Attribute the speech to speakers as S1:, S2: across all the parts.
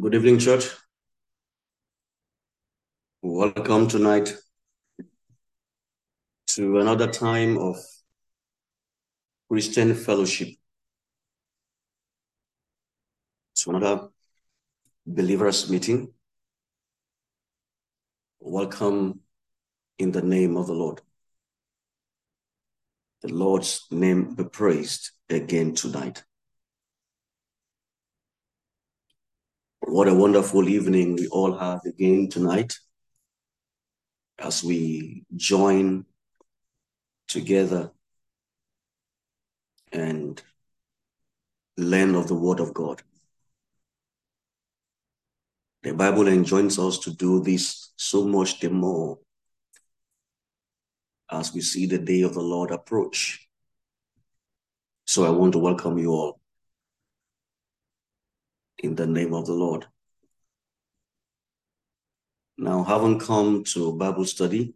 S1: Good evening, church. Welcome tonight to another time of Christian fellowship, to another believers meeting. Welcome in the name of the Lord. The Lord's name be praised again tonight. What a wonderful evening we all have again tonight as we join together and learn of the Word of God. The Bible enjoins us to do this so much the more as we see the day of the Lord approach. So I want to welcome you all in the name of the Lord. Now, having come to Bible study,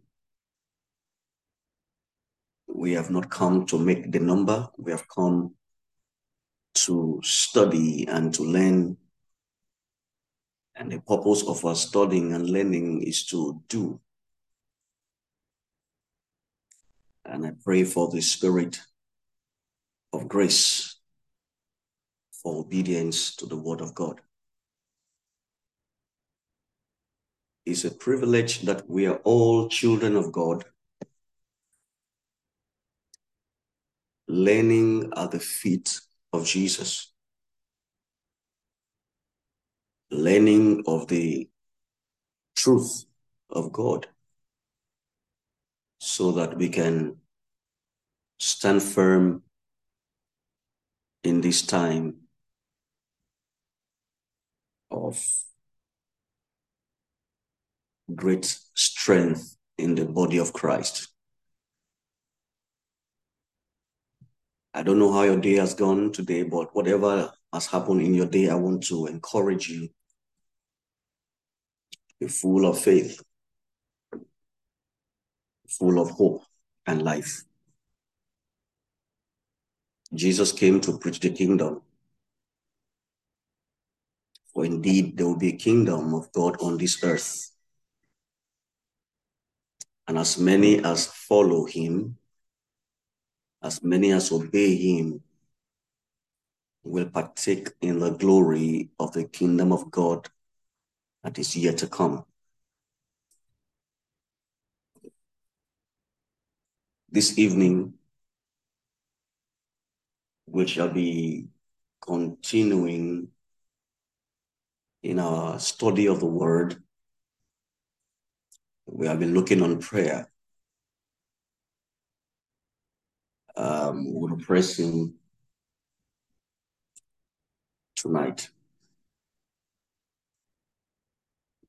S1: we have not come to make the number, we have come to study and to learn. And the purpose of our studying and learning is to do. And I pray for the spirit of grace for obedience to the word of God. It's a privilege that we are all children of God, learning at the feet of Jesus, learning of the truth of God, so that we can stand firm in this time of great strength in the body of Christ. I don't know how your day has gone today, but whatever has happened in your day, I want to encourage you. Be full of faith, full of hope and life. Jesus came to preach the kingdom. For indeed, there will be a kingdom of God on this earth. And as many as follow him, as many as obey him, will partake in the glory of the kingdom of God that is yet to come. This evening, we shall be continuing in our study of the word. We have been looking on prayer. Um, we're pressing tonight.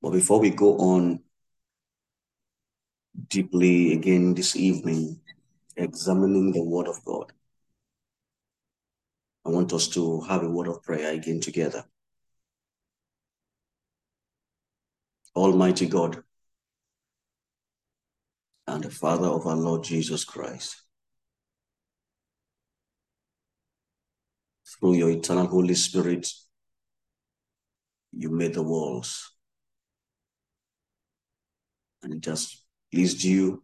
S1: But before we go on deeply again this evening, examining the Word of God, I want us to have a word of prayer again together. Almighty God and the Father of our Lord Jesus Christ, through your eternal Holy Spirit, you made the walls. And it just pleased you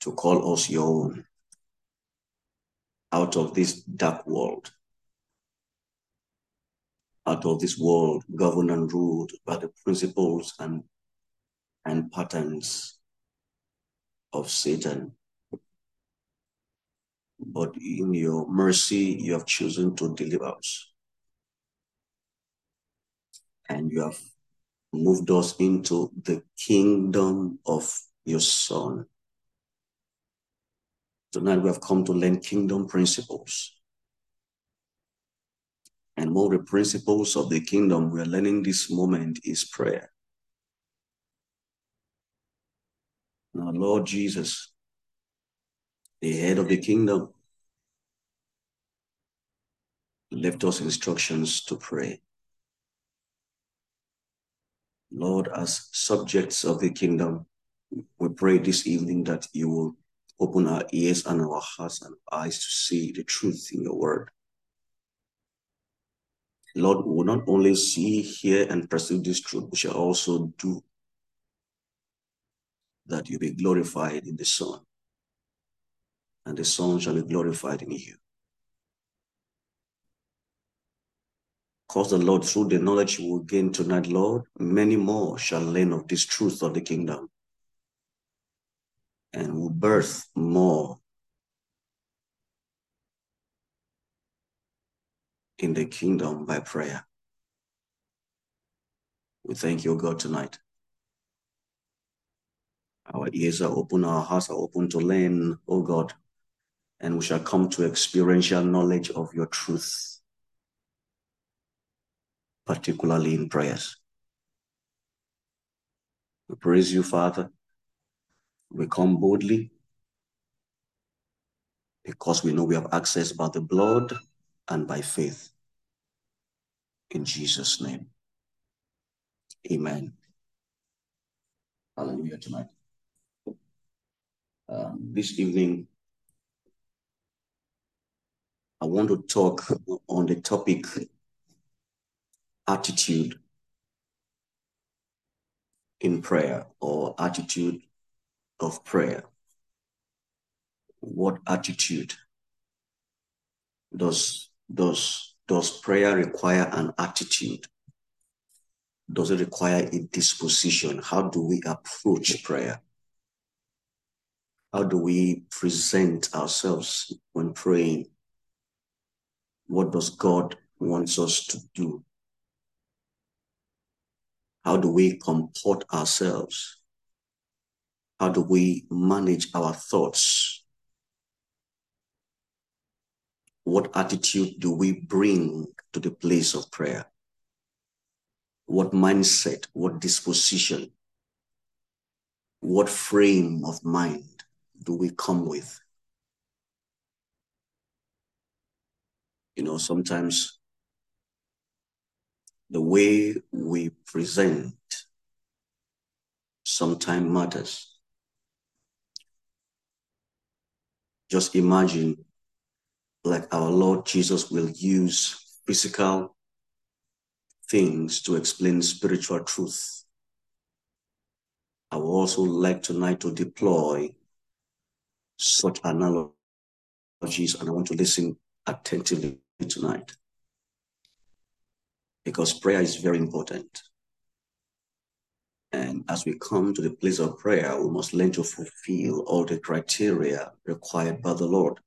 S1: to call us your own out of this dark world, out of this world governed and ruled by the principles and, and patterns of Satan. But in your mercy, you have chosen to deliver us. And you have moved us into the kingdom of your Son. Tonight we have come to learn kingdom principles. And one of the principles of the kingdom we are learning this moment is prayer. Now, Lord Jesus, the head of the kingdom, left us instructions to pray. Lord, as subjects of the kingdom, we pray this evening that you will open our ears and our hearts and eyes to see the truth in your word. Lord, we will not only see, hear, and pursue this truth, we shall also do that you be glorified in the Son, and the Son shall be glorified in you. Cause the Lord, through the knowledge you will gain tonight, Lord, many more shall learn of this truth of the kingdom and will birth more in the kingdom by prayer. We thank you, God, tonight. Our ears are open, our hearts are open to learn, oh God, and we shall come to experiential knowledge of your truth, particularly in prayers. We praise you, Father. We come boldly because we know we have access by the blood and by faith. In Jesus' name. Amen. Hallelujah tonight. Um, this evening, I want to talk on the topic attitude in prayer or attitude of prayer. What attitude does does does prayer require an attitude? Does it require a disposition? How do we approach prayer? How do we present ourselves when praying? What does God wants us to do? How do we comport ourselves? How do we manage our thoughts? What attitude do we bring to the place of prayer? What mindset, what disposition, what frame of mind do we come with? You know, sometimes the way we present sometimes matters. Just imagine like our Lord Jesus will use physical things to explain spiritual truth. I would also like tonight to deploy such analogies, and I want to listen attentively tonight because prayer is very important. And as we come to the place of prayer, we must learn to fulfill all the criteria required by the Lord.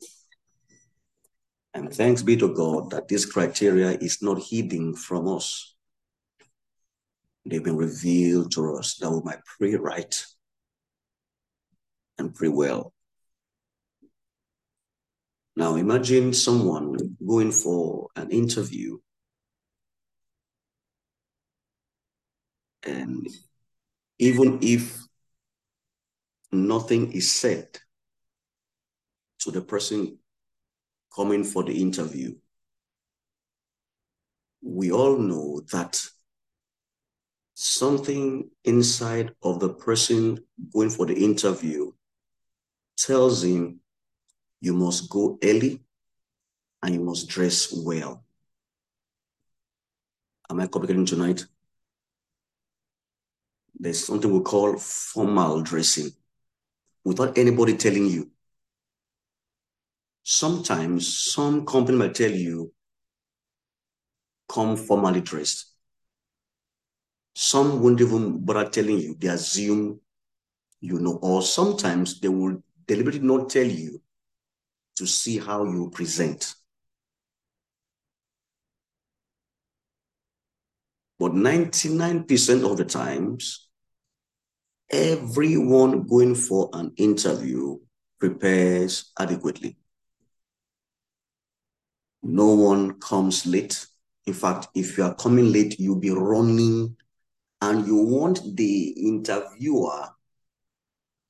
S1: And thanks be to God that this criteria is not hidden from us. They've been revealed to us that we might pray right and pray well. Now imagine someone going for an interview and even if nothing is said to the person coming for the interview, we all know that something inside of the person going for the interview tells him you must go early and you must dress well. Am I communicating tonight? There's something we call formal dressing without anybody telling you. Sometimes some company might tell you, come formally dressed. Some won't even bother telling you, they assume you know, or sometimes they will deliberately not tell you to see how you present. But 99% of the times, everyone going for an interview prepares adequately. No one comes late. In fact, if you are coming late, you'll be running and you want the interviewer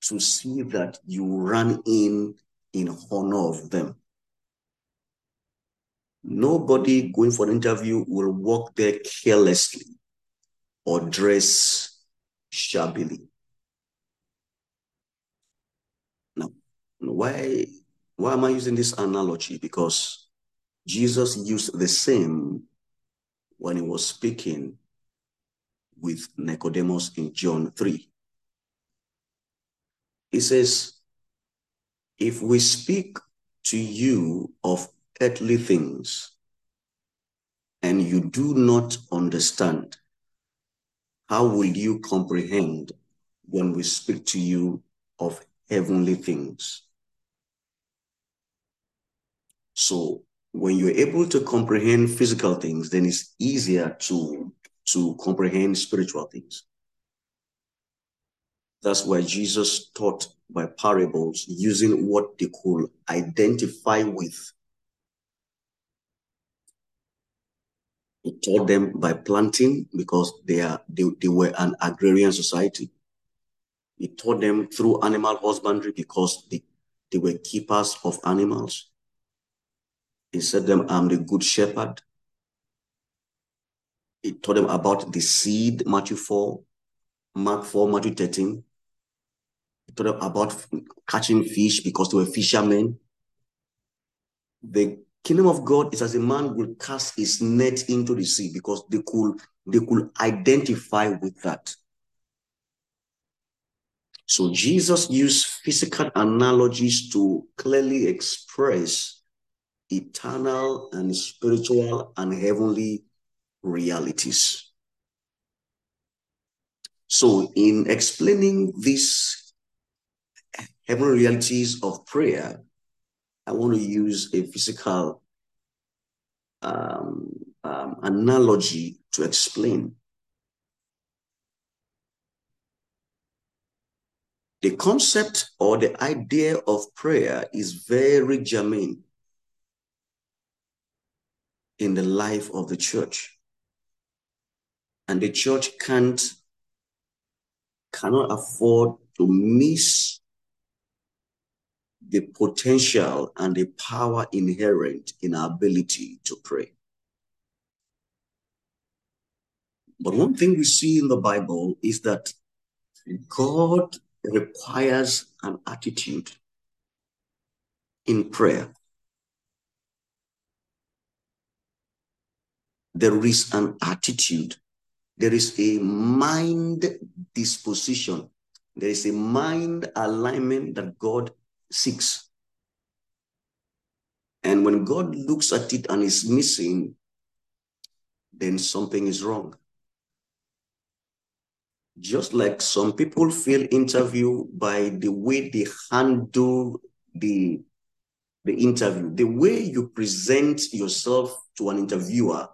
S1: to see that you ran in in honor of them. Nobody going for an interview will walk there carelessly or dress shabbily. Now, why, why am I using this analogy? Because Jesus used the same when he was speaking with Nicodemus in John 3. He says, If we speak to you of earthly things and you do not understand, how will you comprehend when we speak to you of heavenly things? So when you're able to comprehend physical things, then it's easier to, to comprehend spiritual things. That's why Jesus taught by parables using what they could identify with. He taught them by planting because they are they, they were an agrarian society. He taught them through animal husbandry because they, they were keepers of animals. He said them, I'm the good shepherd. He told them about the seed, Matthew 4, Mark 4, Matthew 13. He told them about catching fish because they were fishermen. The kingdom of God is as a man will cast his net into the sea because they could they could identify with that. So Jesus used physical analogies to clearly express eternal and spiritual and heavenly realities. So, in explaining these heavenly realities of prayer, I want to use a physical um, um, analogy to explain. The concept or the idea of prayer is very germane in the life of the church. And the church can't, cannot afford to miss the potential and the power inherent in our ability to pray. But one thing we see in the Bible is that God requires an attitude in prayer. There is an attitude, there is a mind disposition, there is a mind alignment that God seeks. And when God looks at it and is missing, then something is wrong. Just like some people feel interview by the way they handle the, the interview, the way you present yourself to an interviewer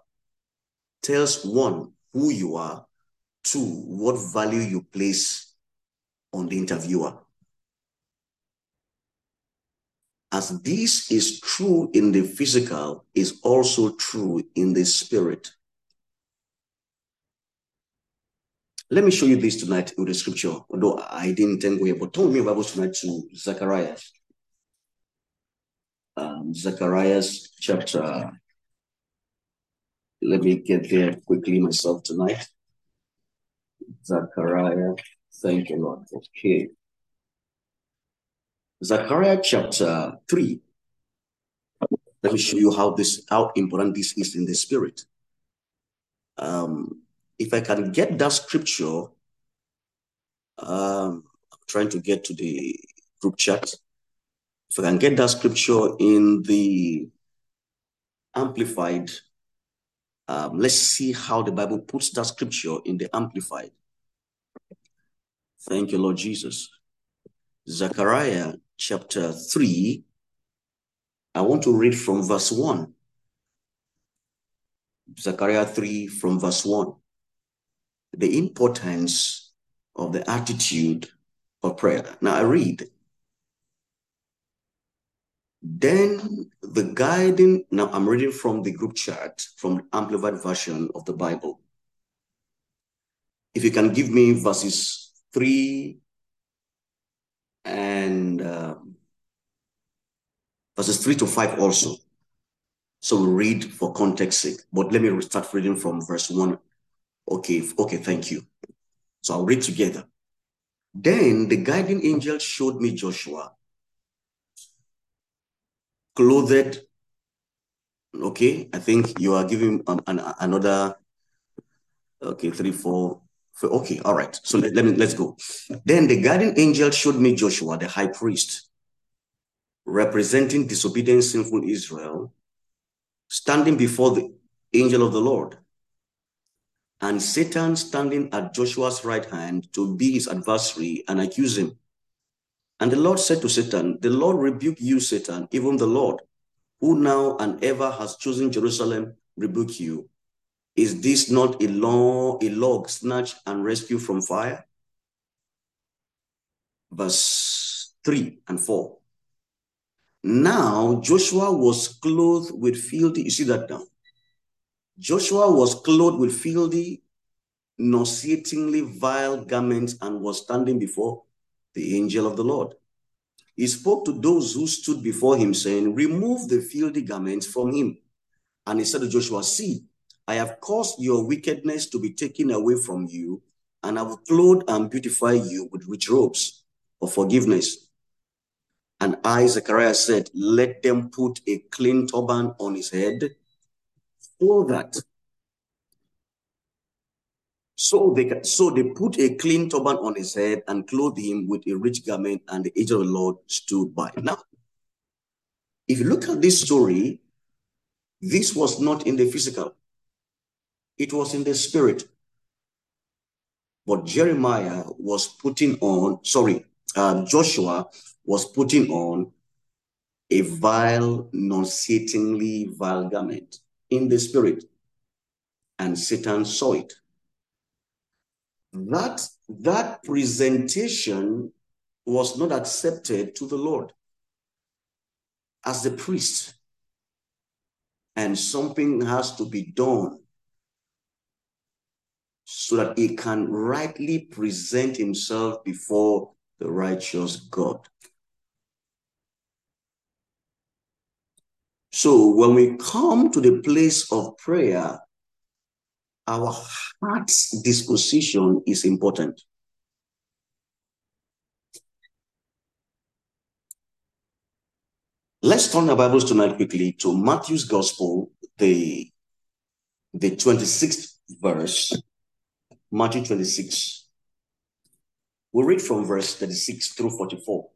S1: tells one, who you are, two, what value you place on the interviewer. As this is true in the physical, is also true in the spirit. Let me show you this tonight with the scripture, although I didn't intend to, but turn me Bible tonight to Zacharias. Um, Zechariah chapter let me get there quickly myself tonight. Zechariah, thank you, Lord. Okay. Zechariah chapter 3. Let me show you how this how important this is in the spirit. Um, if I can get that scripture, um, I'm trying to get to the group chat. If I can get that scripture in the amplified um, let's see how the Bible puts that scripture in the Amplified. Thank you, Lord Jesus. Zechariah chapter 3. I want to read from verse 1. Zechariah 3 from verse 1. The importance of the attitude of prayer. Now I read, then the guiding, now I'm reading from the group chat from the Amplified Version of the Bible. If you can give me verses 3 and um, verses 3 to 5 also. So we read for context sake. But let me start reading from verse 1. Okay, okay, thank you. So I'll read together. Then the guiding angel showed me Joshua clothed Okay, I think you are giving um, an, another. Okay, three, four, four. Okay, all right. So let, let me let's go. Then the guardian angel showed me Joshua, the high priest, representing disobedient, sinful Israel, standing before the angel of the Lord, and Satan standing at Joshua's right hand to be his adversary and accuse him. And the Lord said to Satan, The Lord rebuke you, Satan, even the Lord, who now and ever has chosen Jerusalem, rebuke you. Is this not a law, a log snatched and rescued from fire? Verse 3 and 4. Now Joshua was clothed with filthy, you see that now? Joshua was clothed with filthy, nauseatingly vile garments and was standing before the angel of the Lord. He spoke to those who stood before him, saying, Remove the filthy garments from him. And he said to Joshua, See, I have caused your wickedness to be taken away from you, and I will clothe and beautify you with rich robes of forgiveness. And I, Zechariah, said, Let them put a clean turban on his head, so that so they so they put a clean turban on his head and clothed him with a rich garment, and the angel of the Lord stood by. Now, if you look at this story, this was not in the physical, it was in the spirit. But Jeremiah was putting on, sorry, uh, Joshua was putting on a vile, nauseatingly vile garment in the spirit, and Satan saw it that that presentation was not accepted to the Lord as the priest. And something has to be done so that he can rightly present himself before the righteous God. So when we come to the place of prayer, our heart's disposition is important. Let's turn our Bibles tonight quickly to Matthew's Gospel, the, the 26th verse, Matthew 26. We'll read from verse 36 through 44.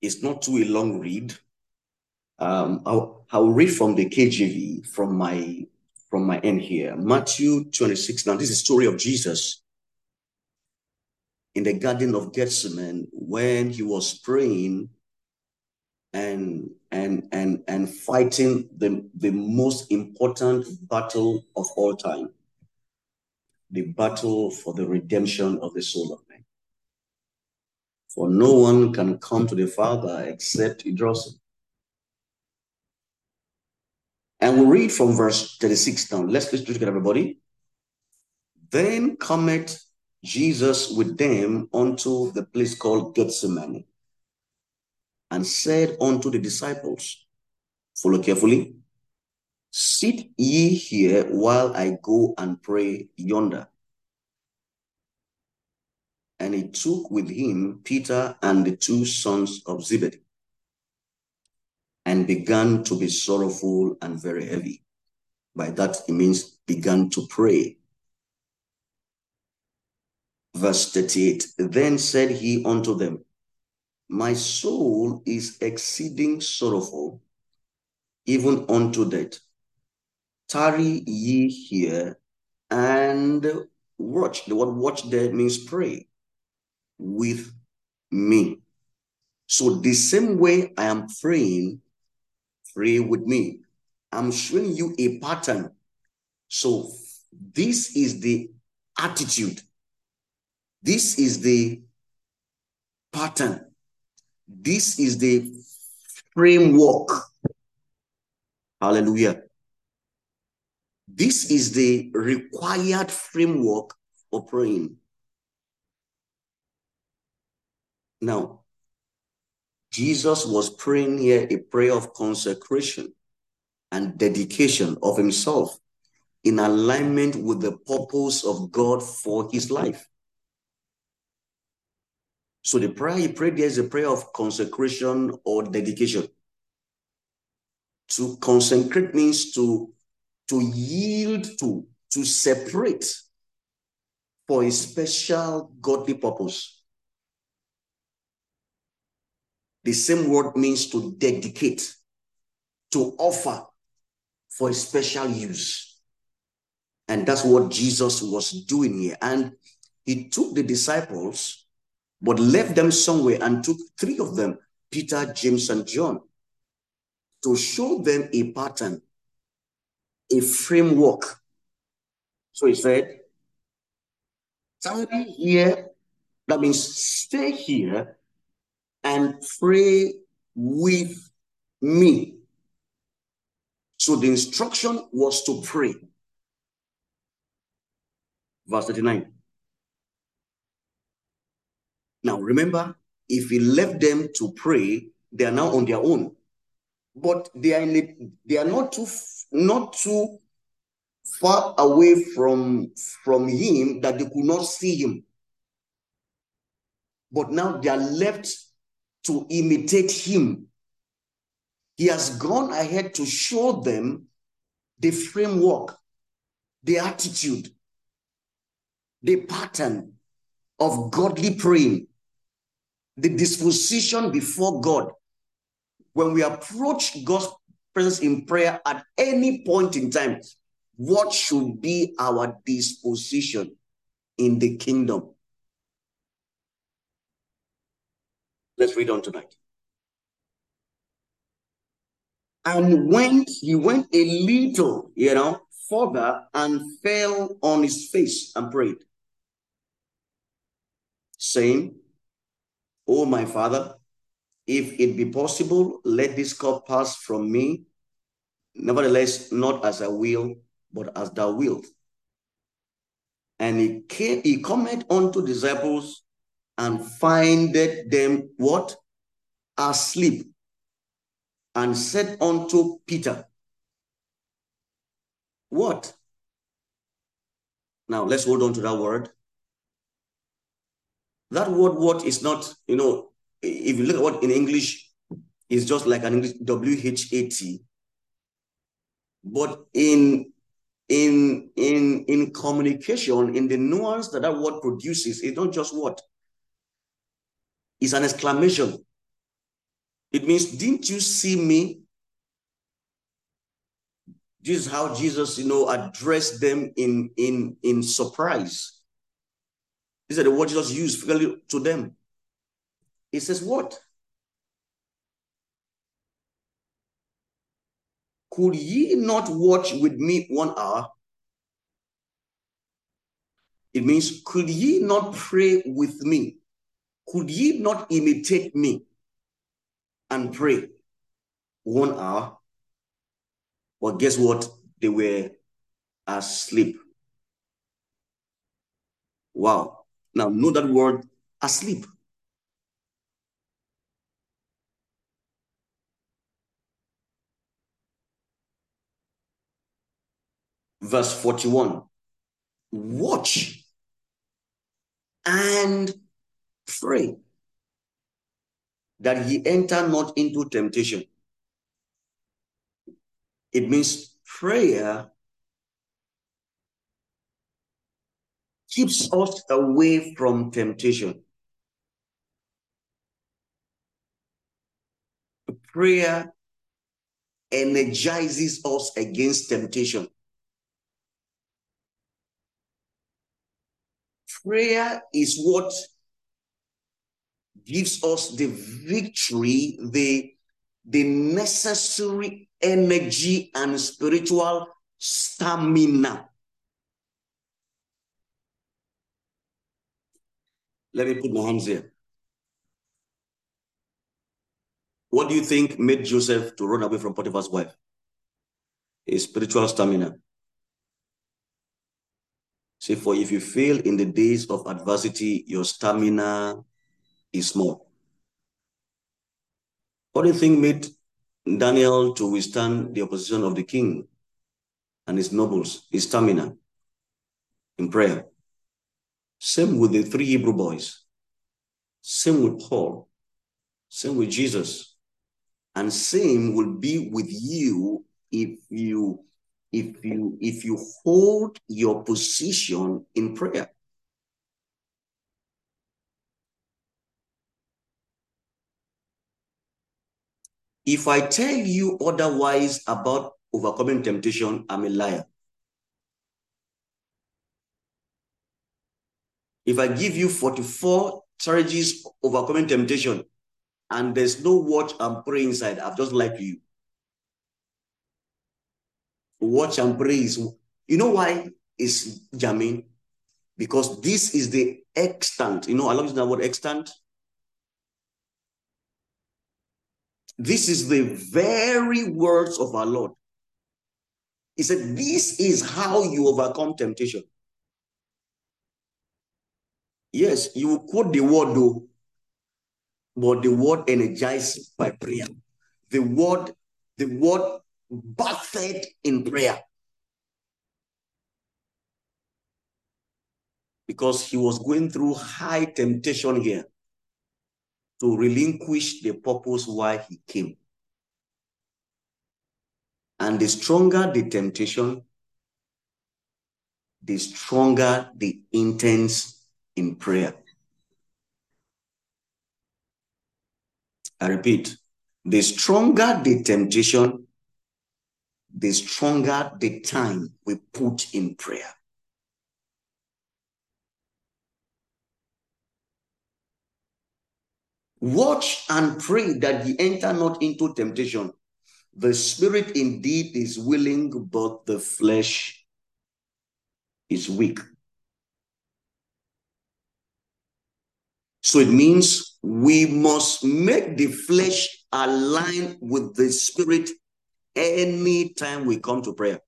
S1: It's not too a long read. Um, I'll, I'll read from the KJV from my from my end here. Matthew 26. Now, this is the story of Jesus in the Garden of Gethsemane when he was praying and and and and fighting the, the most important battle of all time. The battle for the redemption of the soul of man. For no one can come to the Father except he draws him. And we read from verse 36 down. Let's listen to it, everybody. Then cometh Jesus with them unto the place called Gethsemane, and said unto the disciples, Follow carefully. Sit ye here while I go and pray yonder. And he took with him Peter and the two sons of Zebedee and began to be sorrowful and very heavy. By that, it means began to pray. Verse 38 Then said he unto them, My soul is exceeding sorrowful, even unto death. Tarry ye here and watch. The word watch there means pray with me. So, the same way I am praying, Pray with me. I'm showing you a pattern. So this is the attitude. This is the pattern. This is the framework. Hallelujah. This is the required framework for praying. Now, Jesus was praying here a prayer of consecration and dedication of himself in alignment with the purpose of God for his life. So the prayer he prayed there is a prayer of consecration or dedication. To consecrate means to, to yield to, to separate for a special godly purpose. The same word means to dedicate, to offer for a special use. And that's what Jesus was doing here. And he took the disciples, but left them somewhere and took three of them, Peter, James, and John, to show them a pattern, a framework. So he said, Tarry here, that means stay here and pray with me. So the instruction was to pray. Verse 39. Now remember, if he left them to pray, they are now on their own. But they are a, they are not too not too far away from from him that they could not see him. But now they are left to imitate him. He has gone ahead to show them the framework, the attitude, the pattern of godly praying, the disposition before God. When we approach God's presence in prayer at any point in time, what should be our disposition in the kingdom? Let's read on tonight. And went, he went a little, you know, further and fell on his face and prayed, saying, Oh, my father, if it be possible, let this cup pass from me. Nevertheless, not as I will, but as thou wilt. And he came, he cometh unto disciples and findeth them what? Asleep. And said unto Peter, What? Now let's hold on to that word. That word what is not, you know, if you look at what in English is just like an English W-H-A-T. But in in in in communication, in the nuance that that word produces, it's not just what it's an exclamation. It means, didn't you see me? This is how Jesus, you know, addressed them in in in surprise. These are the words Jesus used to them. He says, What? Could ye not watch with me one hour? It means, could ye not pray with me? Could ye not imitate me and pray one hour? But guess what? They were asleep. Wow. Now, know that word asleep. verse 41. Watch and pray that he enter not into temptation. It means prayer keeps us away from temptation. Prayer energizes us against temptation. prayer is what gives us the victory, the, the necessary energy and spiritual stamina. Let me put my hands here. What do you think made Joseph to run away from Potiphar's wife? His spiritual stamina. See, for if you fail in the days of adversity, your stamina is small. What do you think made Daniel to withstand the opposition of the king and his nobles? His stamina in prayer. Same with the three Hebrew boys. Same with Paul. Same with Jesus. And same will be with you if you if you if you hold your position in prayer. If I tell you otherwise about overcoming temptation, I'm a liar. If I give you 44 strategies overcoming temptation and there's no watch and pray inside, I've just lied to you. Watch and pray is, you know why is jamming? Because this is the extant. You know, I love using that word extant. This is the very words of our Lord. He said, This is how you overcome temptation. Yes, you quote the word though, but the word energized by prayer. The word, the word bathed in prayer. Because he was going through high temptation here to relinquish the purpose why he came. And the stronger the temptation, the stronger the intense in prayer. I repeat, the stronger the temptation, the stronger the time we put in prayer. Watch and pray that ye enter not into temptation. The spirit indeed is willing, but the flesh is weak. So it means we must make the flesh align with the spirit anytime we come to prayer.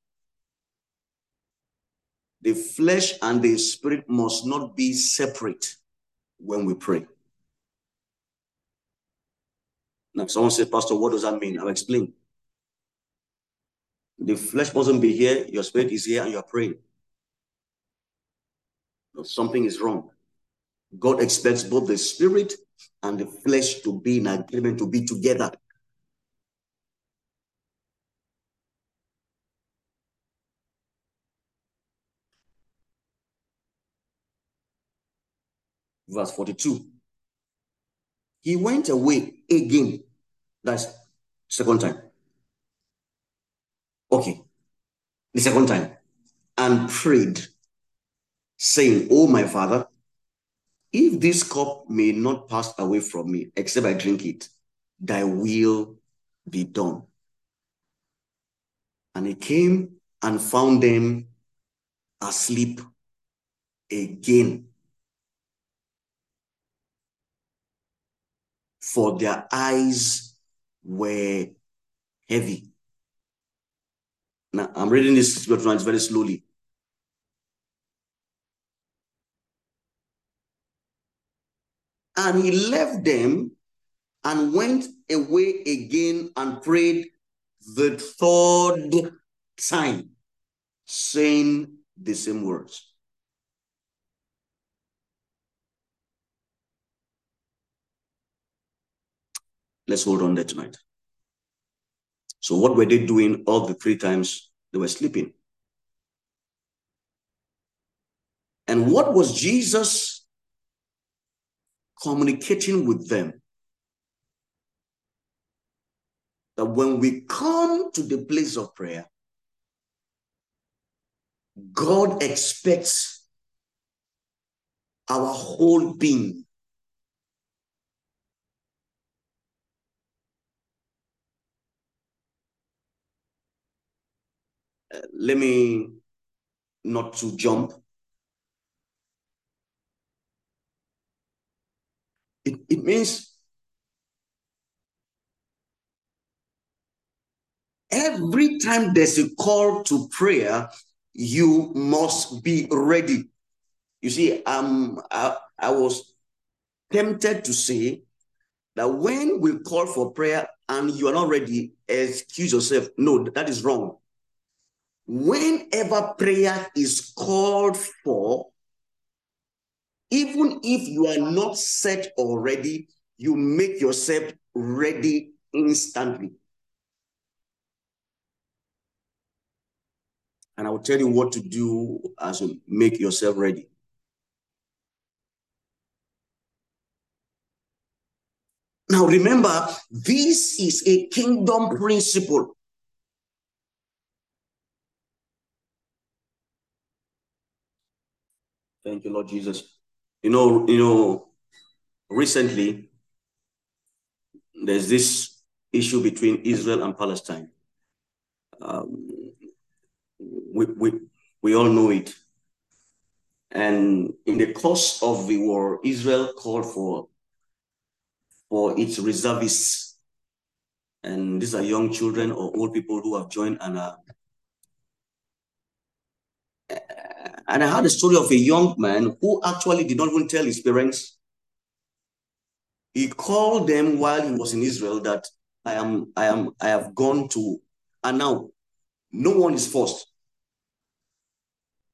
S1: The flesh and the spirit must not be separate when we pray. Now, someone said, Pastor, what does that mean? I'll explain. The flesh mustn't be here, your spirit is here, and you're praying. Something is wrong. God expects both the spirit and the flesh to be in agreement, to be together. Verse 42. He went away again. That's second time. Okay. The second time. And prayed, saying, Oh, my father, if this cup may not pass away from me, except I drink it, thy will be done. And he came and found them asleep again. For their eyes were heavy. Now, I'm reading this very slowly. And he left them and went away again and prayed the third time, saying the same words. Let's hold on there tonight. So what were they doing all the three times they were sleeping? And what was Jesus communicating with them? That when we come to the place of prayer, God expects our whole being let me not to jump. It, it means every time there's a call to prayer, you must be ready. You see, um, I, I was tempted to say that when we call for prayer and you are not ready, excuse yourself. No, that is wrong whenever prayer is called for, even if you are not set already, you make yourself ready instantly. And I will tell you what to do as you make yourself ready. Now remember, this is a kingdom principle. Thank you, Lord Jesus. You know, you know, recently there's this issue between Israel and Palestine. Um, we, we, we all know it. And in the course of the war, Israel called for, for its reservists. And these are young children or old people who have joined and are and I had a story of a young man who actually did not even tell his parents. He called them while he was in Israel that I am, I am, I have gone to, and now no one is forced.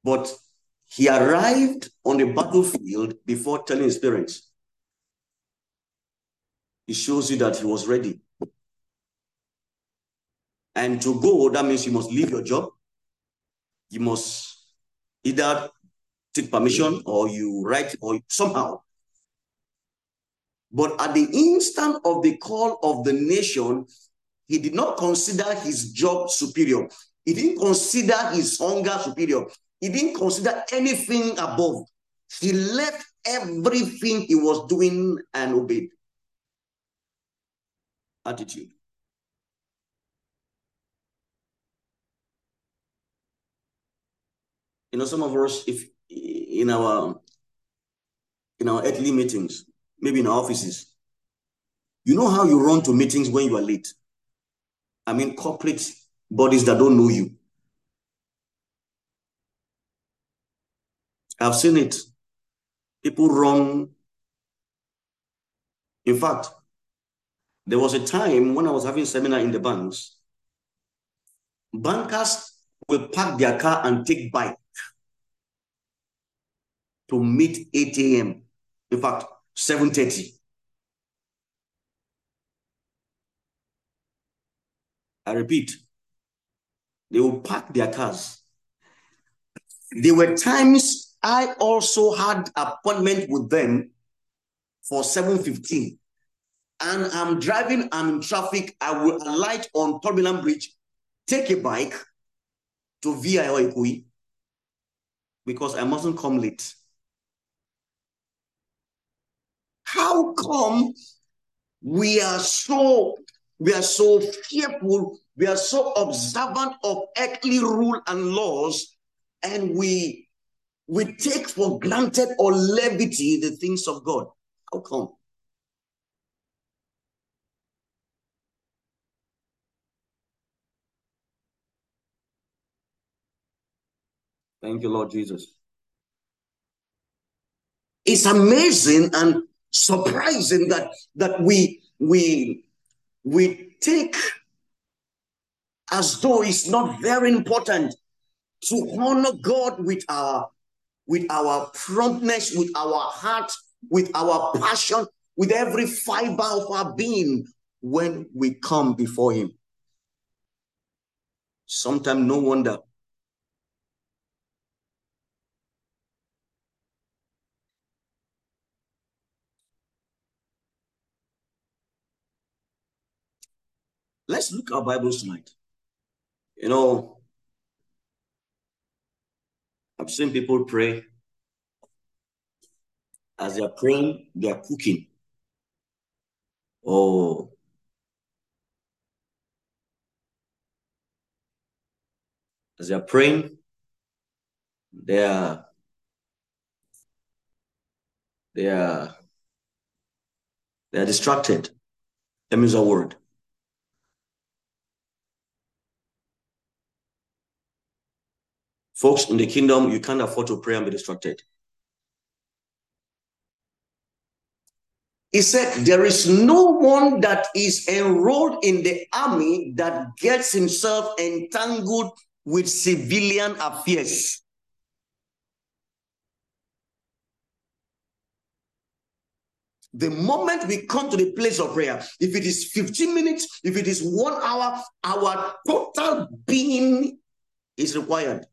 S1: But he arrived on the battlefield before telling his parents. It shows you that he was ready. And to go, that means you must leave your job. You must either take permission or you write or somehow. But at the instant of the call of the nation, he did not consider his job superior. He didn't consider his hunger superior. He didn't consider anything above. He left everything he was doing and obeyed. Attitude. You know, some of us, if in our in our earthly meetings, maybe in our offices, you know how you run to meetings when you are late. I mean, corporate bodies that don't know you. I've seen it. People run. In fact, there was a time when I was having seminar in the banks, bankers will park their car and take bike to meet 8 a.m. In fact, 7.30. I repeat, they will park their cars. There were times I also had appointment with them for 7.15 and I'm driving, I'm in traffic, I will alight on Terminal Bridge, take a bike to VI Ikoyi because I mustn't come late. How come we are so we are so fearful, we are so observant of earthly rule and laws, and we we take for granted or levity the things of God? How come? Thank you, Lord Jesus. It's amazing and surprising that that we we we take as though it's not very important to honor God with our with our promptness, with our heart, with our passion, with every fiber of our being when we come before Him. Sometimes, no wonder Let's look at Bibles tonight. You know, I've seen people pray. As they are praying, they are cooking. Oh, as they are praying, they are they are they are distracted. That means a word. Folks, in the kingdom, you can't afford to pray and be distracted. He said, There is no one that is enrolled in the army that gets himself entangled with civilian affairs. The moment we come to the place of prayer, if it is 15 minutes, if it is one hour, our total being is required.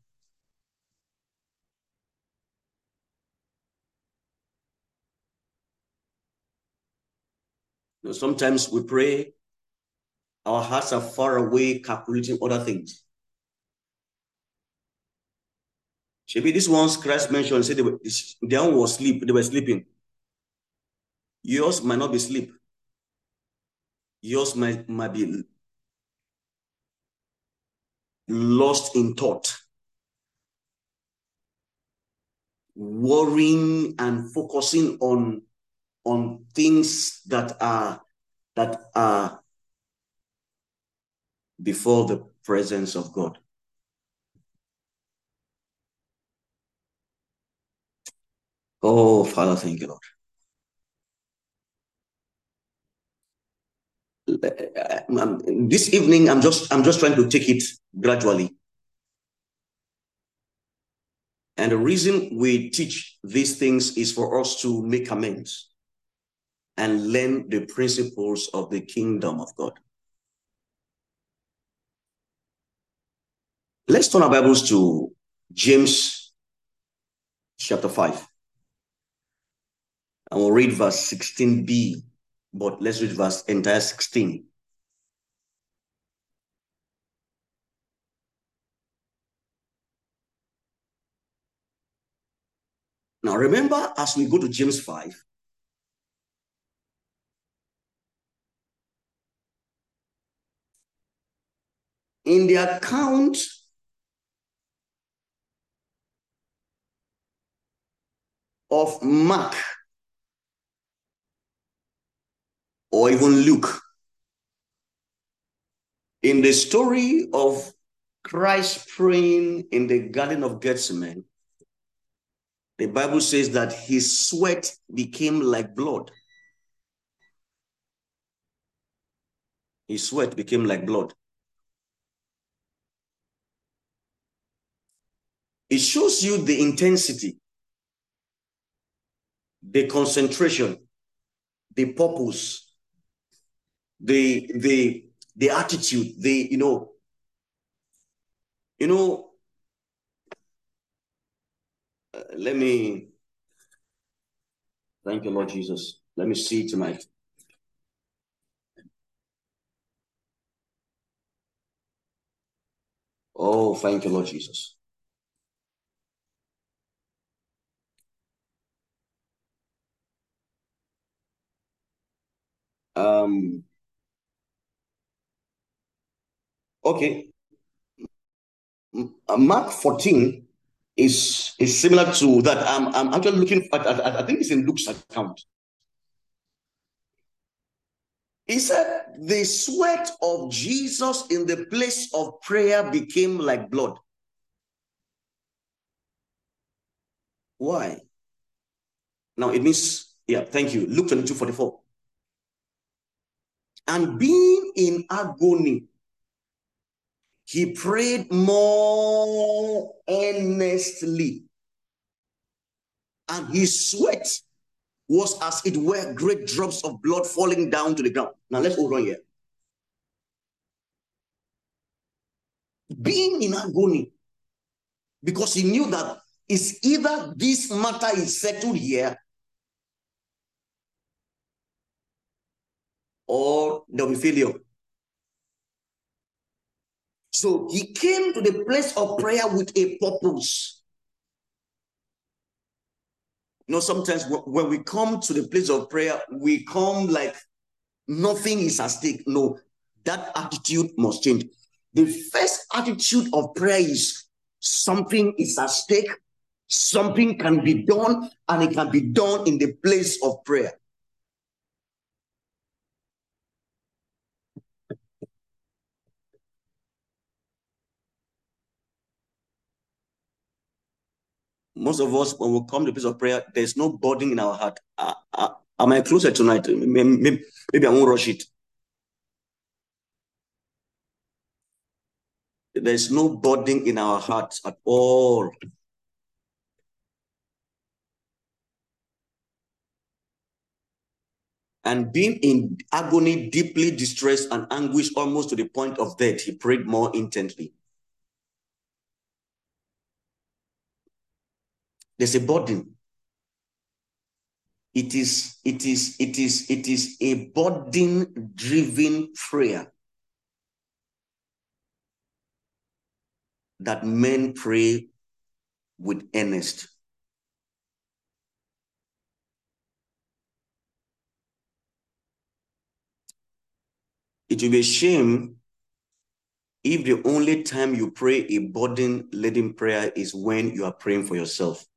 S1: Sometimes we pray, our hearts are far away, calculating other things. Maybe this ones Christ mentioned said they were, their own was sleep, they were sleeping. Yours might not be sleep. Yours might, might be lost in thought. Worrying and focusing on, on things that are that are before the presence of God. Oh, Father, thank you, Lord. This evening, I'm just I'm just trying to take it gradually. And the reason we teach these things is for us to make amends and learn the principles of the kingdom of God. Let's turn our Bibles to James chapter 5. And we'll read verse 16b, but let's read verse entire 16. Now remember, as we go to James 5, in the account of Mark or even Luke. In the story of Christ praying in the Garden of Gethsemane, the Bible says that his sweat became like blood. His sweat became like blood. It shows you the intensity, the concentration, the purpose, the the the attitude, the you know, you know. Uh, let me thank you, Lord Jesus. Let me see tonight. Oh, thank you, Lord Jesus. Um, Okay. Mark 14 is, is similar to that. I'm, I'm actually looking at, at, at, I think it's in Luke's account. He said, the sweat of Jesus in the place of prayer became like blood. Why? Now it means, yeah, thank you. Luke 22 44. And being in agony, he prayed more earnestly. And his sweat was as it were great drops of blood falling down to the ground. Now let's hold on here. Being in agony, because he knew that it's either this matter is settled here or there'll. So he came to the place of prayer with a purpose. You know, sometimes when we come to the place of prayer, we come like nothing is at stake. No, that attitude must change. The first attitude of prayer is something is at stake, something can be done, and it can be done in the place of prayer. Most of us, when we come to a place of prayer, there's no burden in our heart. Uh, uh, am I closer tonight? Maybe, maybe, I won't rush it. There's no burden in our hearts at all. And being in agony, deeply distressed and anguish almost to the point of death, he prayed more intently. There's a burden. It is, it is, it is, it is a burden-driven prayer that men pray with earnest. It will be a shame if the only time you pray a burden laden prayer is when you are praying for yourself.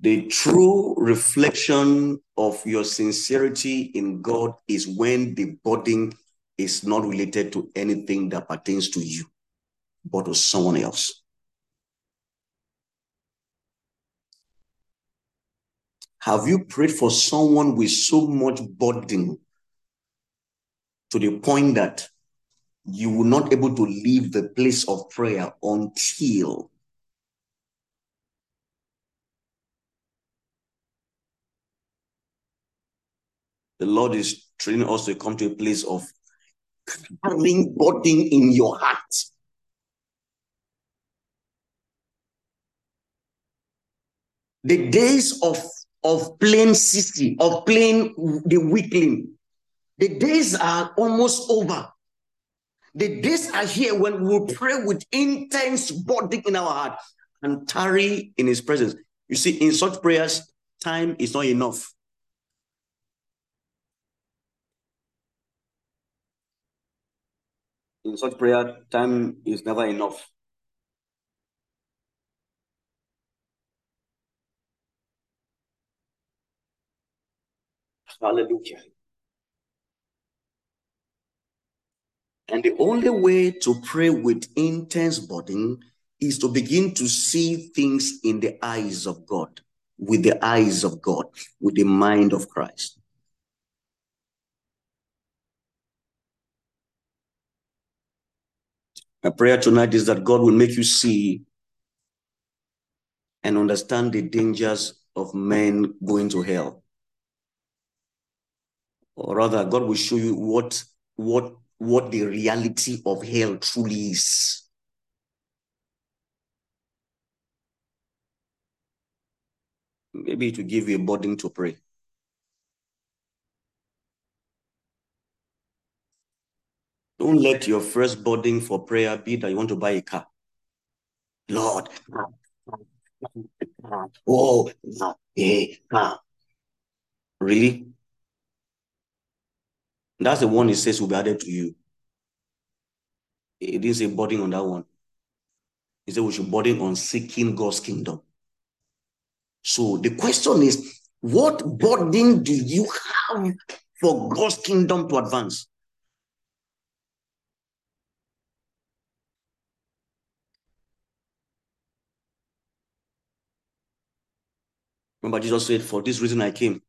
S1: The true reflection of your sincerity in God is when the burden is not related to anything that pertains to you, but to someone else. Have you prayed for someone with so much burden to the point that you will not able to leave the place of prayer until the Lord is training us to come to a place of carrying burden in your heart. The days of of playing sissy, of playing the weakling. The days are almost over. The days are here when we pray with intense burden in our heart and tarry in his presence. You see, in such prayers, time is not enough. In such prayer, time is never enough. Hallelujah. And the only way to pray with intense burden is to begin to see things in the eyes of God, with the eyes of God, with the mind of Christ. My prayer tonight is that God will make you see and understand the dangers of men going to hell. Or rather god will show you what what what the reality of hell truly is. Maybe to give you a burden to pray don't let your first burden for prayer be that you want to buy a car lord oh yeah really that's the one he says will be added to you. He didn't say burden on that one. He said we should burden on seeking God's kingdom. So the question is, what burden do you have for God's kingdom to advance? Remember, Jesus said, For this reason I came,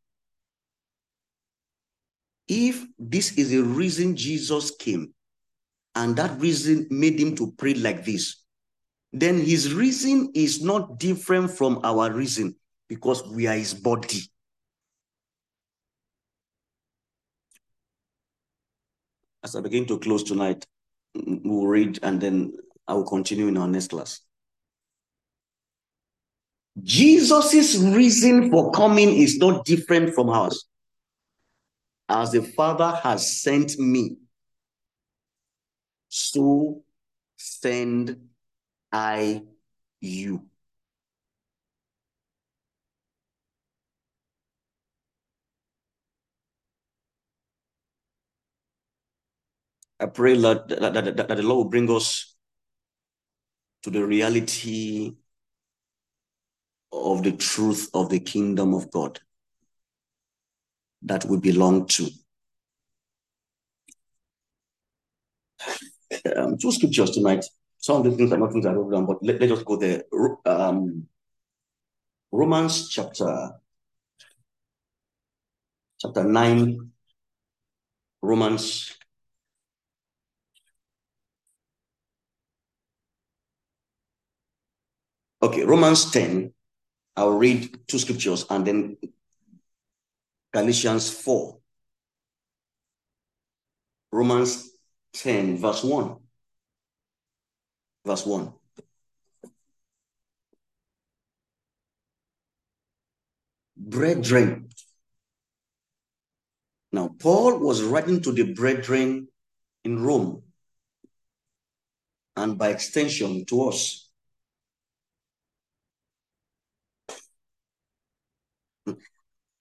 S1: if this is the reason Jesus came, and that reason made him to pray like this, then his reason is not different from our reason because we are his body. As I begin to close tonight, we'll read and then I will continue in our next class. Jesus' reason for coming is not different from ours as the Father has sent me, so send I you. I pray that, that, that, that the Lord will bring us to the reality of the truth of the kingdom of God that we belong to. Um, two scriptures tonight. Some of the things are not things I wrote down, but let, let us go there. Um, Romans chapter chapter 9, Romans Okay, Romans 10 I'll read two scriptures and then Galatians 4, Romans 10, verse 1. Verse 1. Brethren. Now, Paul was writing to the brethren in Rome and by extension to us.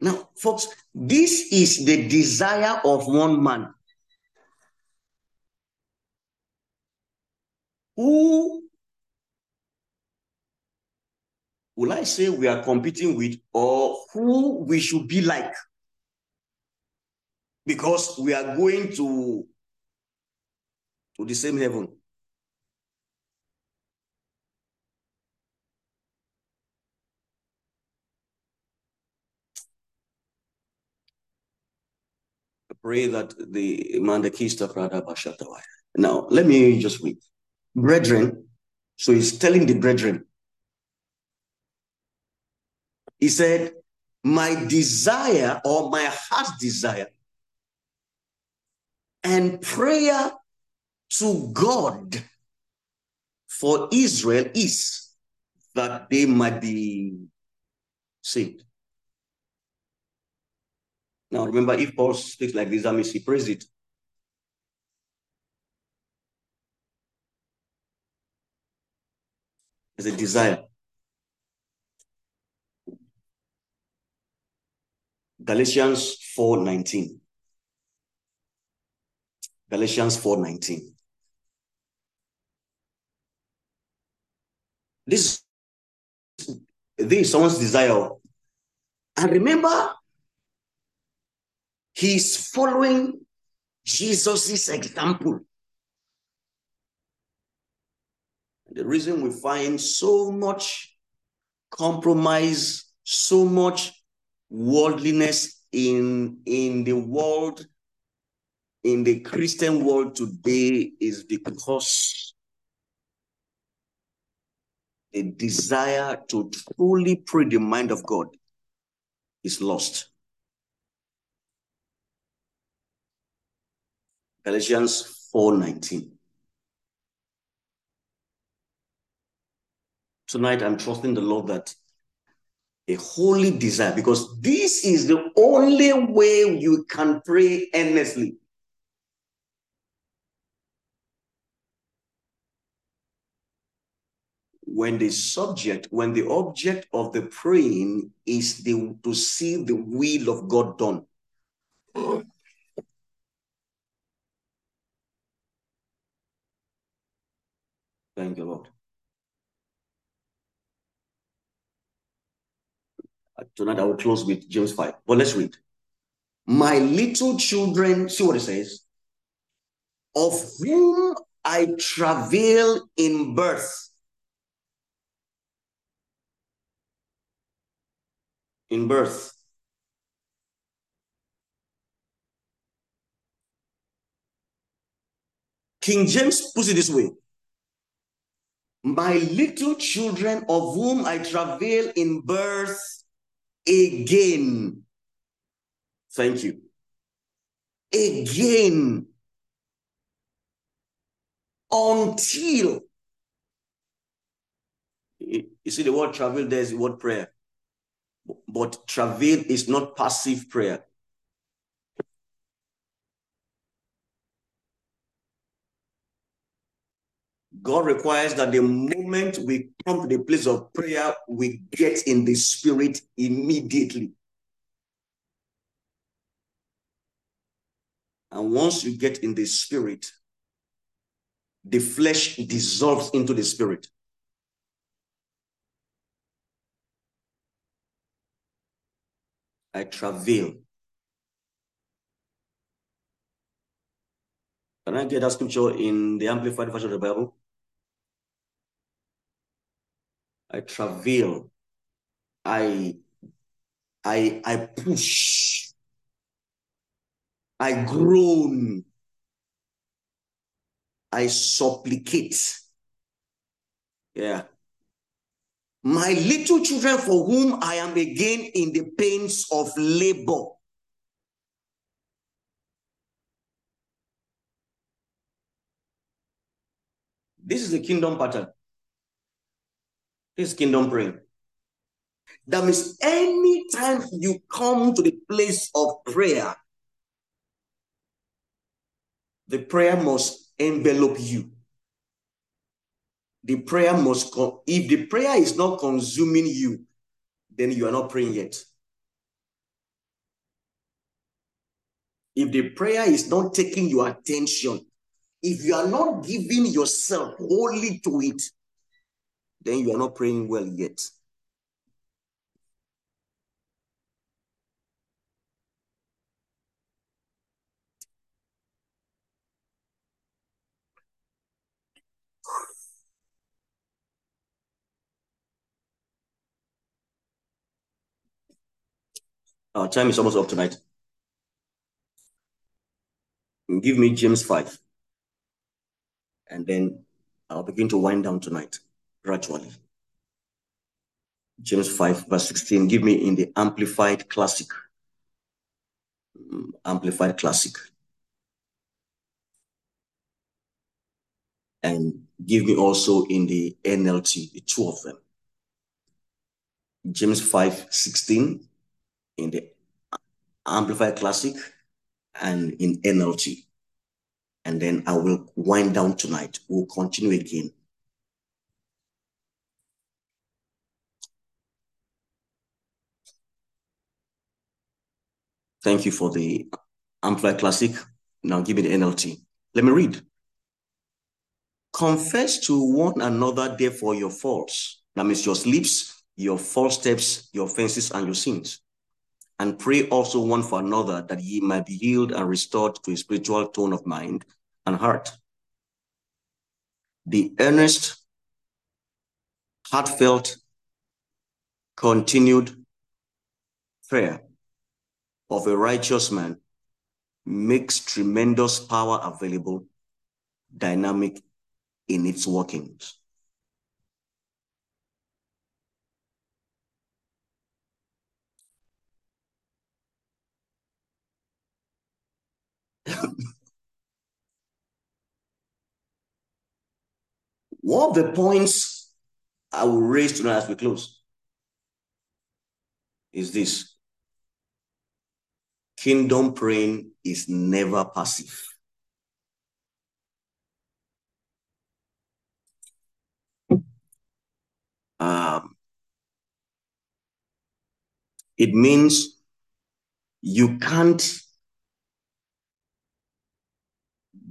S1: Now, folks, this is the desire of one man who will I say we are competing with or who we should be like? Because we are going to, to the same heaven. Pray that the Mandakista Prada Bashatawai. Now, let me just read. Brethren, so he's telling the brethren, he said, My desire or my heart's desire and prayer to God for Israel is that they might be saved. Now, remember, if Paul speaks like this, that means he prays it. It's a desire. Galatians 4.19. Galatians 4.19. This, this is someone's desire. And remember, He's following Jesus' example. The reason we find so much compromise, so much worldliness in, in the world, in the Christian world today is because the desire to truly pray the mind of God is lost. Galatians 4:19. Tonight I'm trusting the Lord that a holy desire, because this is the only way you can pray earnestly. When the subject, when the object of the praying is the, to see the will of God done. Thank you, Lord. Uh, tonight I will close with James 5. But let's read. My little children, see what it says, of whom I travail in birth. In birth. King James puts it this way my little children of whom I travail in birth again. Thank you. Again. Until. You see, the word travail there is the word prayer. But travail is not passive prayer. God requires that the moment we come to the place of prayer, we get in the spirit immediately. And once you get in the spirit, the flesh dissolves into the spirit. I travail. Can I get that scripture in the Amplified Version of the Bible? I travail, I, I, I push, I groan, I supplicate. Yeah. My little children for whom I am again in the pains of labor. This is the kingdom pattern. This is kingdom praying. That means anytime you come to the place of prayer, the prayer must envelop you. The prayer must, come. if the prayer is not consuming you, then you are not praying yet. If the prayer is not taking your attention, if you are not giving yourself wholly to it, then you are not praying well yet. Our time is almost up tonight. Give me James 5. And then I'll begin to wind down tonight gradually. James 5, verse 16. Give me in the Amplified Classic. Mm, amplified Classic. And give me also in the NLT, the two of them. James 5, 16 in the Amplified Classic and in NLT. And then I will wind down tonight. We'll continue again. Thank you for the Amplified Classic. Now give me the NLT. Let me read. Confess to one another, therefore, your faults. That means your sleeps, your false steps, your offenses, and your sins and pray also one for another that ye might be healed and restored to a spiritual tone of mind and heart. The earnest, heartfelt, continued prayer of a righteous man makes tremendous power available, dynamic in its workings. One of the points I will raise tonight as we close is this. Kingdom praying is never passive. Um, it means you can't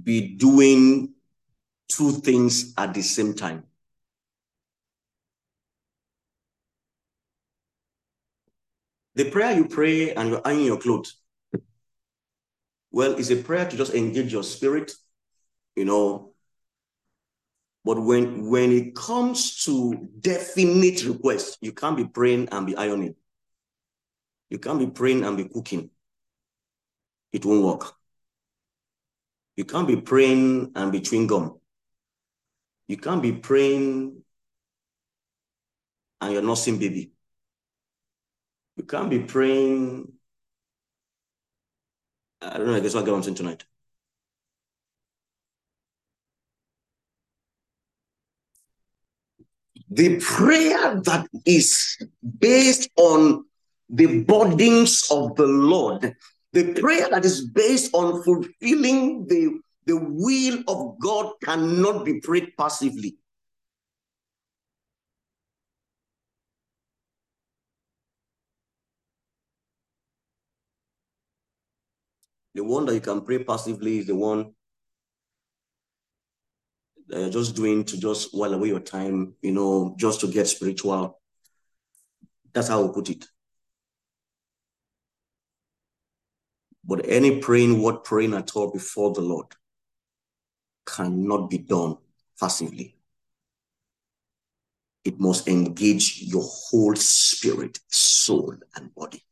S1: be doing two things at the same time. The prayer you pray and you're ironing your clothes, well, it's a prayer to just engage your spirit, you know. But when when it comes to definite requests, you can't be praying and be ironing. You can't be praying and be cooking. It won't work. You can't be praying and be chewing gum. You can't be praying and you're nursing baby. You can't be praying. I don't know, I guess what I get on tonight. The prayer that is based on the burdens of the Lord the prayer that is based on fulfilling the, the will of God cannot be prayed passively. The one that you can pray passively is the one that you're just doing to just while away your time, you know, just to get spiritual. That's how we put it. But any praying what praying at all before the Lord cannot be done passively. It must engage your whole spirit, soul, and body.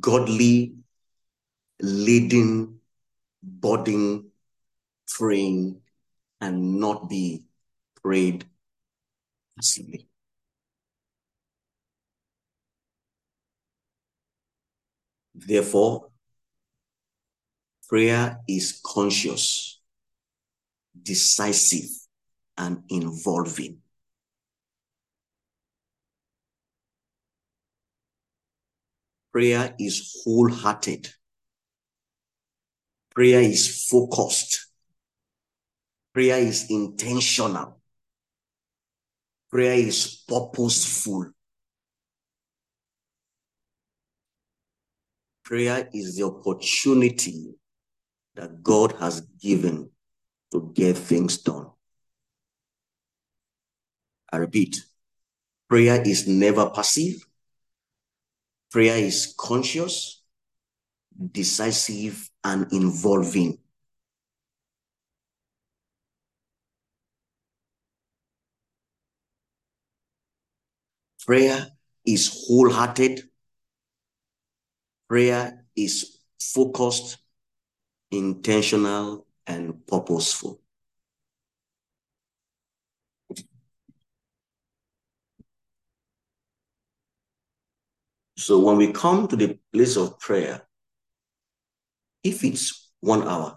S1: Godly, leading, budding, praying and not be prayed passively. Therefore, prayer is conscious, decisive, and involving. Prayer is wholehearted. Prayer is focused. Prayer is intentional. Prayer is purposeful. Prayer is the opportunity that God has given to get things done. I repeat, prayer is never passive. Prayer is conscious, decisive, and involving. Prayer is wholehearted. Prayer is focused, intentional, and purposeful. So when we come to the place of prayer, if it's one hour,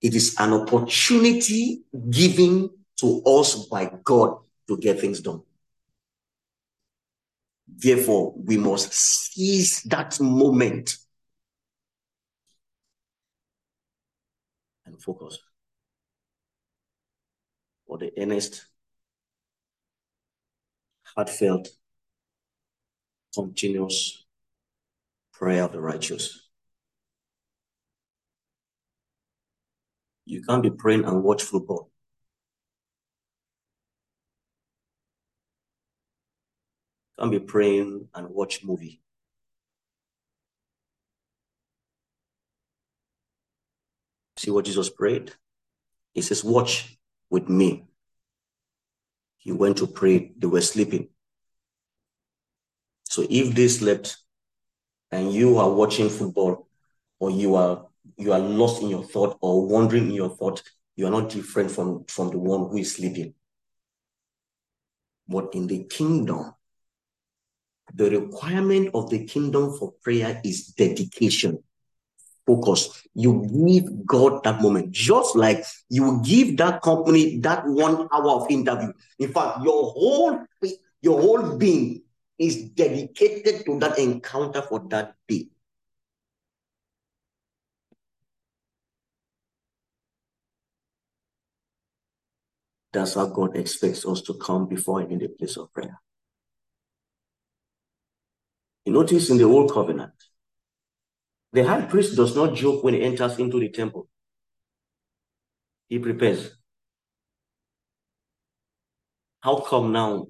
S1: it is an opportunity given to us by God to get things done. Therefore, we must seize that moment and focus for the earnest, heartfelt, continuous prayer of the righteous. You can't be praying and watch football. You can't be praying and watch movie. See what Jesus prayed? He says, watch with me. He went to pray. They were sleeping. So if they slept and you are watching football or you are you are lost in your thought or wandering in your thought, you are not different from, from the one who is sleeping. But in the kingdom, the requirement of the kingdom for prayer is dedication, focus. You give God that moment, just like you give that company that one hour of interview. In fact, your whole your whole being is dedicated to that encounter for that day. That's how God expects us to come before Him in the place of prayer. You notice in the Old Covenant, the high priest does not joke when he enters into the temple. He prepares. How come now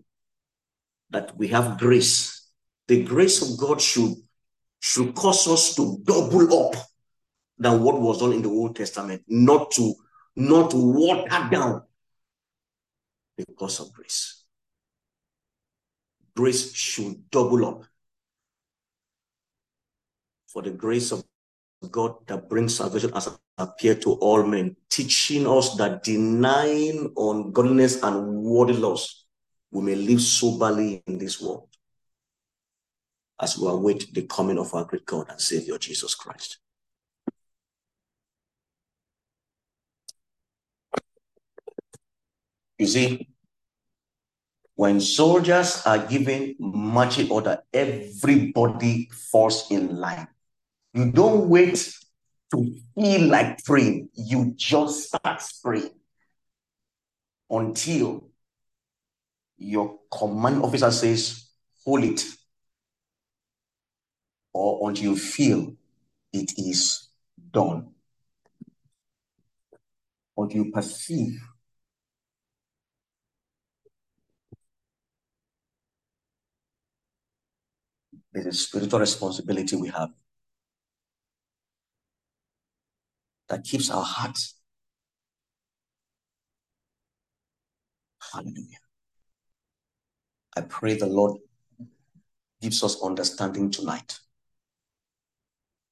S1: that we have grace? The grace of God should, should cause us to double up than what was done in the Old Testament, not to not to water down because of grace. Grace should double up. For the grace of God that brings salvation has appeared to all men, teaching us that denying ungodliness and worldly loss, we may live soberly in this world as we await the coming of our great God and Savior Jesus Christ. You see, when soldiers are given marching order, everybody falls in line. You don't wait to feel like praying. You just start praying until your command officer says, hold it, or until you feel it is done. Until you perceive There's a spiritual responsibility we have that keeps our hearts. Hallelujah. I pray the Lord gives us understanding tonight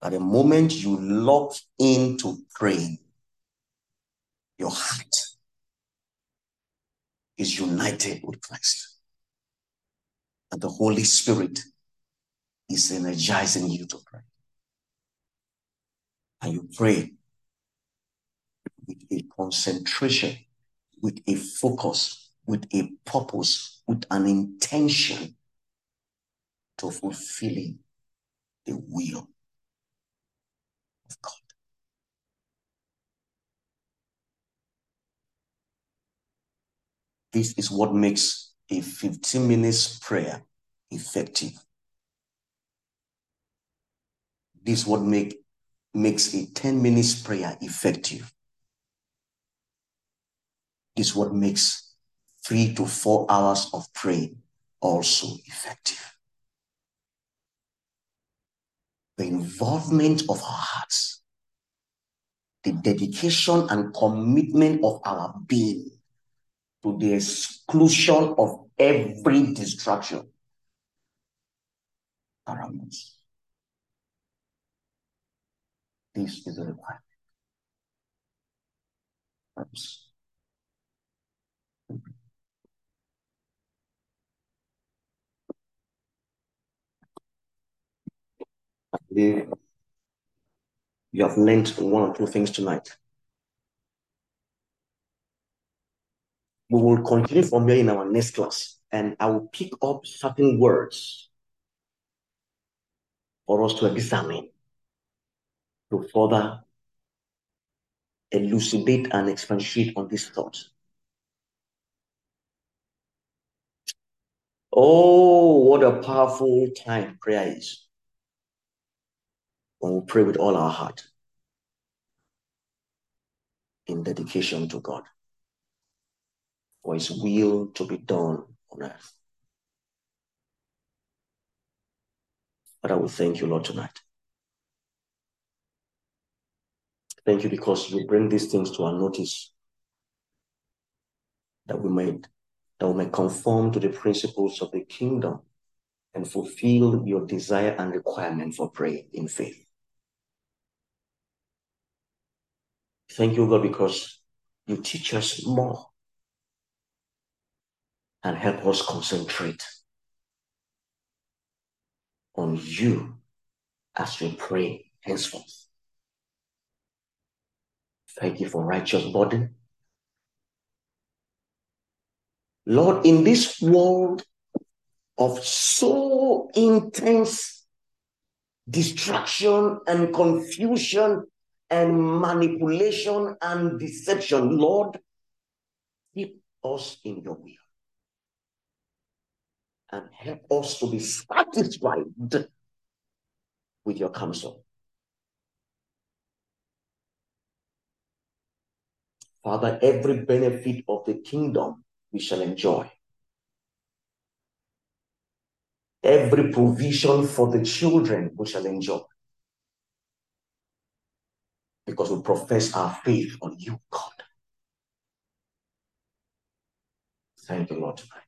S1: At the moment you lock into praying, your heart is united with Christ. And the Holy Spirit is energizing you to pray. And you pray with a concentration, with a focus, with a purpose, with an intention to fulfilling the will of God. This is what makes a 15 minutes prayer effective. This is what make, makes a 10 minutes prayer effective. Is what makes three to four hours of praying also effective. The involvement of our hearts, the dedication and commitment of our being to the exclusion of every distraction around us. This is the requirement. Perhaps. Believe you have learned one or two things tonight. We will continue from here in our next class, and I will pick up certain words for us to examine to further elucidate and expatiate on this thought. Oh, what a powerful time prayer is when we pray with all our heart in dedication to God for His will to be done on earth. But I will thank you, Lord, tonight. Thank you because you bring these things to our notice that we may that we may conform to the principles of the kingdom and fulfill your desire and requirement for prayer in faith. Thank you, God, because you teach us more and help us concentrate on you as we pray henceforth. Thank you for righteous burden. Lord, in this world of so intense distraction and confusion and manipulation and deception, Lord, keep us in your will and help us to be satisfied with your counsel. Father, every benefit of the kingdom we shall enjoy. Every provision for the children we shall enjoy. Because we profess our faith on you, God. Thank you, Lord, tonight.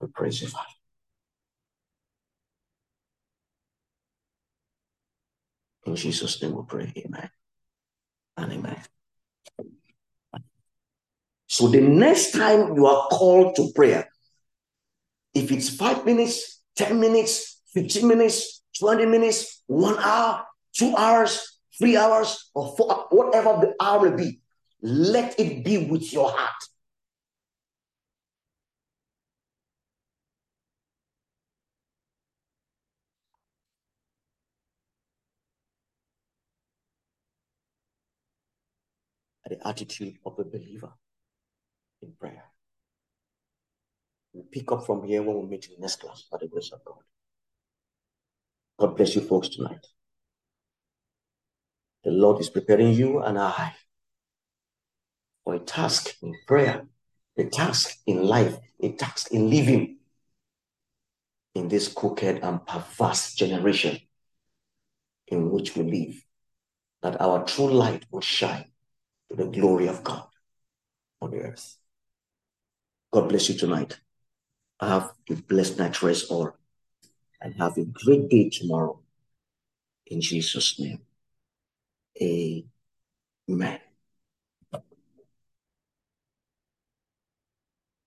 S1: We praise you, Father. In Jesus' name we pray. Amen. And amen. So the next time you are called to prayer, if it's five minutes, 10 minutes, 15 minutes, 20 minutes, one hour, two hours, three hours, or four, whatever the hour may be, let it be with your heart. The attitude of a believer in prayer. We'll pick up from here when we meet in next class by the grace of God. God bless you folks tonight. The Lord is preparing you and I for a task in prayer, a task in life, a task in living in this crooked and perverse generation in which we live, that our true light will shine to the glory of God on the earth. God bless you tonight. Have a blessed night rest all. and have a great day tomorrow. In Jesus' name, amen.